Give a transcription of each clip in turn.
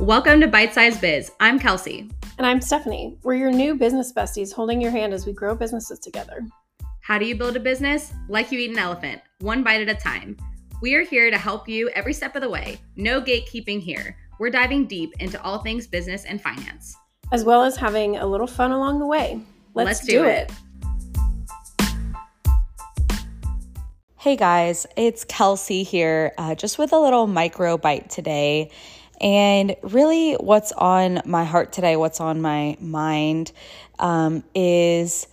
Welcome to Bite Size Biz. I'm Kelsey. And I'm Stephanie. We're your new business besties holding your hand as we grow businesses together. How do you build a business? Like you eat an elephant, one bite at a time. We are here to help you every step of the way. No gatekeeping here. We're diving deep into all things business and finance, as well as having a little fun along the way. Let's, Let's do, do it. it. Hey guys, it's Kelsey here, uh, just with a little micro bite today. And really, what's on my heart today, what's on my mind, um, is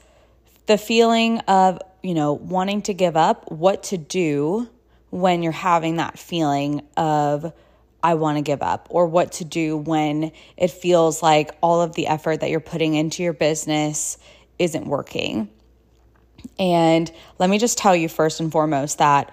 the feeling of, you know, wanting to give up, what to do when you're having that feeling of, I want to give up, or what to do when it feels like all of the effort that you're putting into your business isn't working. And let me just tell you first and foremost that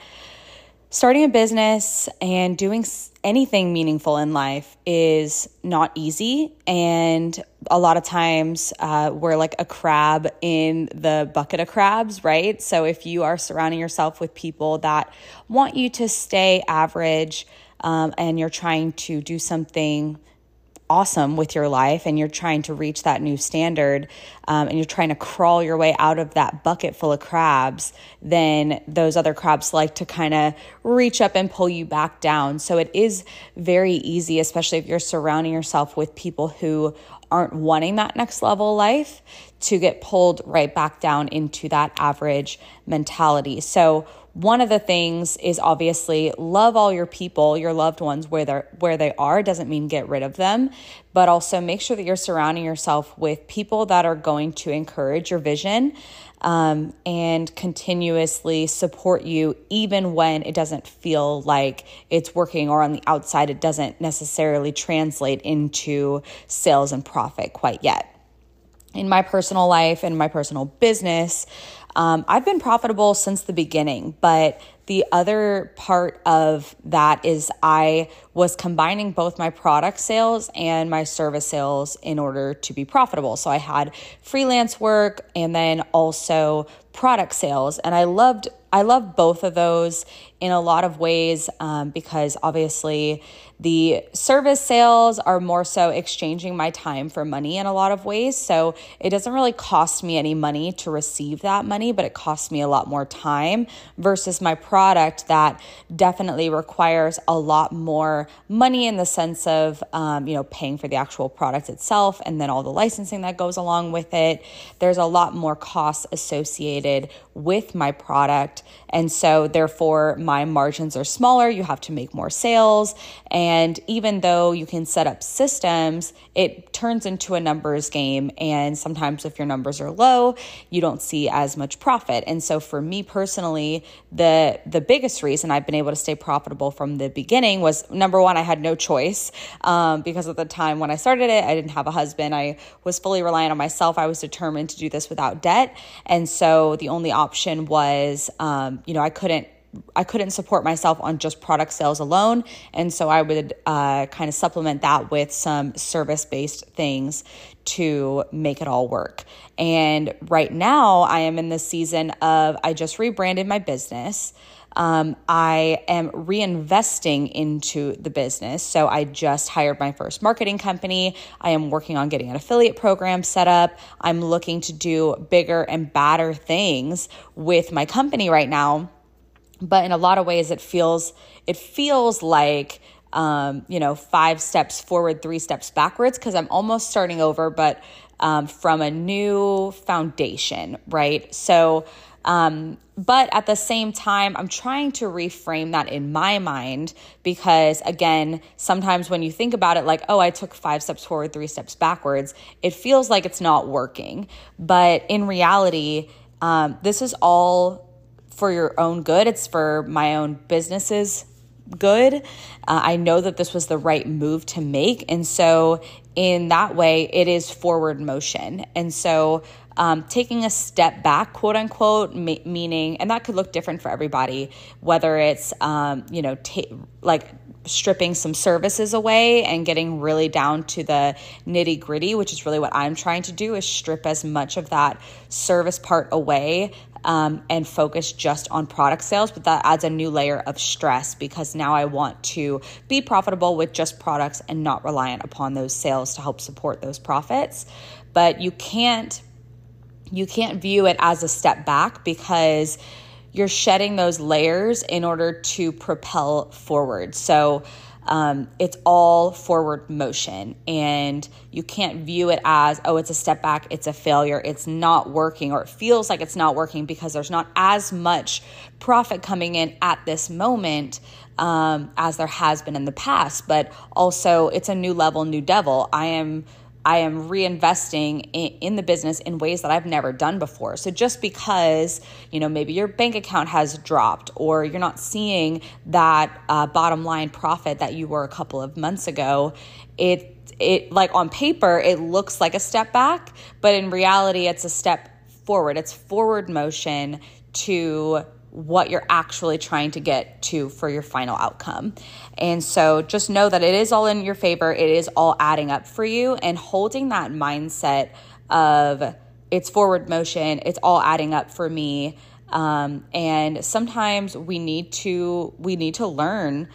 starting a business and doing anything meaningful in life is not easy. And a lot of times uh, we're like a crab in the bucket of crabs, right? So if you are surrounding yourself with people that want you to stay average um, and you're trying to do something awesome with your life and you're trying to reach that new standard um, and you're trying to crawl your way out of that bucket full of crabs, then those other crabs like to kind of reach up and pull you back down. So it is very easy, especially if you're surrounding yourself with people who aren't wanting that next level life, to get pulled right back down into that average mentality. So one of the things is obviously love all your people, your loved ones where they where they are doesn't mean get rid of them, but also make sure that you're surrounding yourself with people that are going to encourage your vision um, and continuously support you even when it doesn't feel like it's working or on the outside it doesn't necessarily translate into sales and profit quite yet. In my personal life and my personal business, um, I've been profitable since the beginning, but the other part of that is I was combining both my product sales and my service sales in order to be profitable. So I had freelance work and then also product sales. And I loved I love both of those in a lot of ways um, because obviously the service sales are more so exchanging my time for money in a lot of ways. So it doesn't really cost me any money to receive that money, but it costs me a lot more time versus my product that definitely requires a lot more money in the sense of, um, you know, paying for the actual product itself and then all the licensing that goes along with it. There's a lot more costs associated with my product and so, therefore, my margins are smaller. You have to make more sales. And even though you can set up systems, it turns into a numbers game. And sometimes, if your numbers are low, you don't see as much profit. And so, for me personally, the, the biggest reason I've been able to stay profitable from the beginning was number one, I had no choice um, because at the time when I started it, I didn't have a husband. I was fully reliant on myself. I was determined to do this without debt. And so, the only option was, um, you know, I couldn't I couldn't support myself on just product sales alone. And so I would uh, kind of supplement that with some service based things to make it all work. And right now, I am in the season of I just rebranded my business. Um, I am reinvesting into the business. So I just hired my first marketing company. I am working on getting an affiliate program set up. I'm looking to do bigger and badder things with my company right now. But in a lot of ways, it feels it feels like um, you know five steps forward, three steps backwards because I'm almost starting over, but um, from a new foundation, right? So um, but at the same time, I'm trying to reframe that in my mind because, again, sometimes when you think about it, like, oh, I took five steps forward, three steps backwards, it feels like it's not working. But in reality, um, this is all for your own good, it's for my own business's good. Uh, I know that this was the right move to make. And so, in that way, it is forward motion. And so, um, taking a step back, quote unquote, meaning, and that could look different for everybody, whether it's, um, you know, like stripping some services away and getting really down to the nitty gritty, which is really what I'm trying to do is strip as much of that service part away um, and focus just on product sales, but that adds a new layer of stress because now I want to be profitable with just products and not reliant upon those sales to help support those profits. But you can't you can't view it as a step back because you're shedding those layers in order to propel forward. So um, it's all forward motion and you can't view it as oh it's a step back it's a failure it's not working or it feels like it's not working because there's not as much profit coming in at this moment um, as there has been in the past. But also it's a new level new devil. I am I am reinvesting in, in, the business in ways that I've never done before. So just because, you know, maybe your bank account has dropped or you're not seeing that uh, bottom line profit that you were a couple of months ago, it it like on paper it looks like a step back, but in reality it's a step forward. It's forward motion to what you're actually trying to get to for your final outcome. And so just know that it is all in your favor, it is all adding up for you, and holding that mindset of it's forward motion, it's all adding up for me. Um, and sometimes we need to we need to learn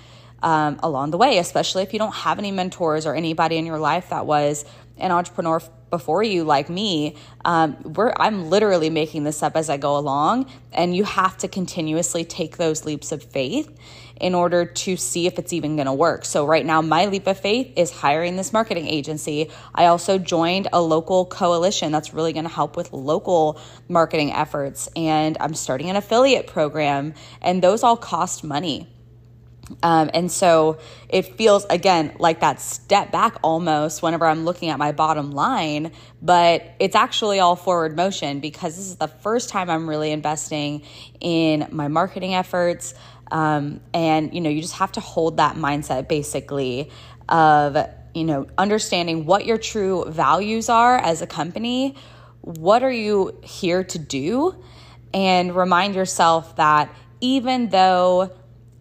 um, along the way, especially if you don't have any mentors or anybody in your life that was an entrepreneur before you like me um, we're i'm literally making this up as i go along and you have to continuously take those leaps of faith in order to see if it's even going to work. So right now my leap of faith is hiring this marketing agency. I also joined a local coalition that's really going to help with local marketing efforts and i'm starting an affiliate program and those all cost money um, and so it feels again like that step back almost whenever I'm looking at my bottom line, but it's actually all forward motion because this is the first time I'm really investing in my marketing efforts. Um, and you know, you just have to hold that mindset basically of you know understanding what your true values are as a company. What are you here to do? And remind yourself that even though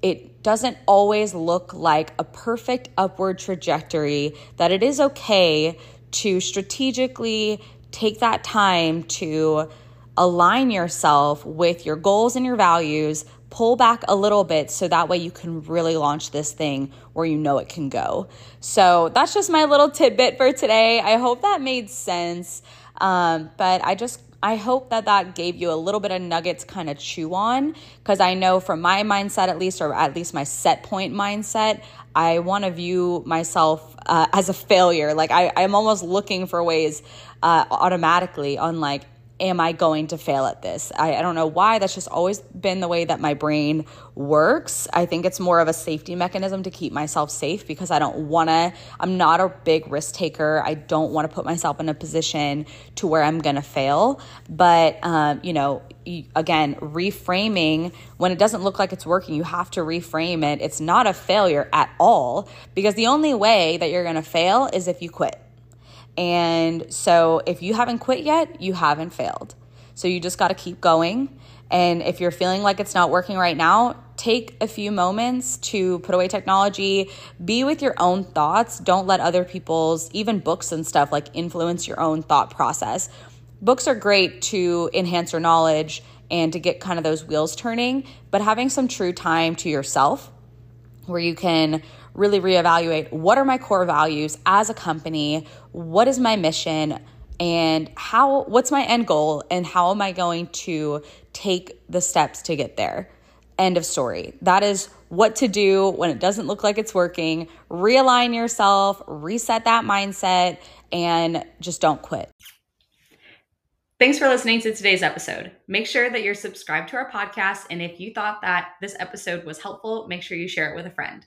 it doesn't always look like a perfect upward trajectory, that it is okay to strategically take that time to align yourself with your goals and your values, pull back a little bit so that way you can really launch this thing where you know it can go. So that's just my little tidbit for today. I hope that made sense. Um, but I just I hope that that gave you a little bit of nuggets kind of chew on because I know from my mindset, at least, or at least my set point mindset, I want to view myself uh, as a failure. Like I, I'm almost looking for ways uh, automatically on like, am I going to fail at this? I, I don't know why. That's just always been the way that my brain works. I think it's more of a safety mechanism to keep myself safe because I don't want to, I'm not a big risk taker. I don't want to put myself in a position to where I'm going to fail. But, um, you know, again, reframing when it doesn't look like it's working, you have to reframe it. It's not a failure at all because the only way that you're going to fail is if you quit. And so if you haven't quit yet, you haven't failed. So you just got to keep going. And if you're feeling like it's not working right now, take a few moments to put away technology, be with your own thoughts. Don't let other people's, even books and stuff, like influence your own thought process. Books are great to enhance your knowledge and to get kind of those wheels turning, but having some true time to yourself where you can really reevaluate what are my core values as a company, what is my mission, and how what's my end goal and how am I going to take the steps to get there. End of story. That is what to do when it doesn't look like it's working. Realign yourself, reset that mindset, and just don't quit. Thanks for listening to today's episode. Make sure that you're subscribed to our podcast. And if you thought that this episode was helpful, make sure you share it with a friend.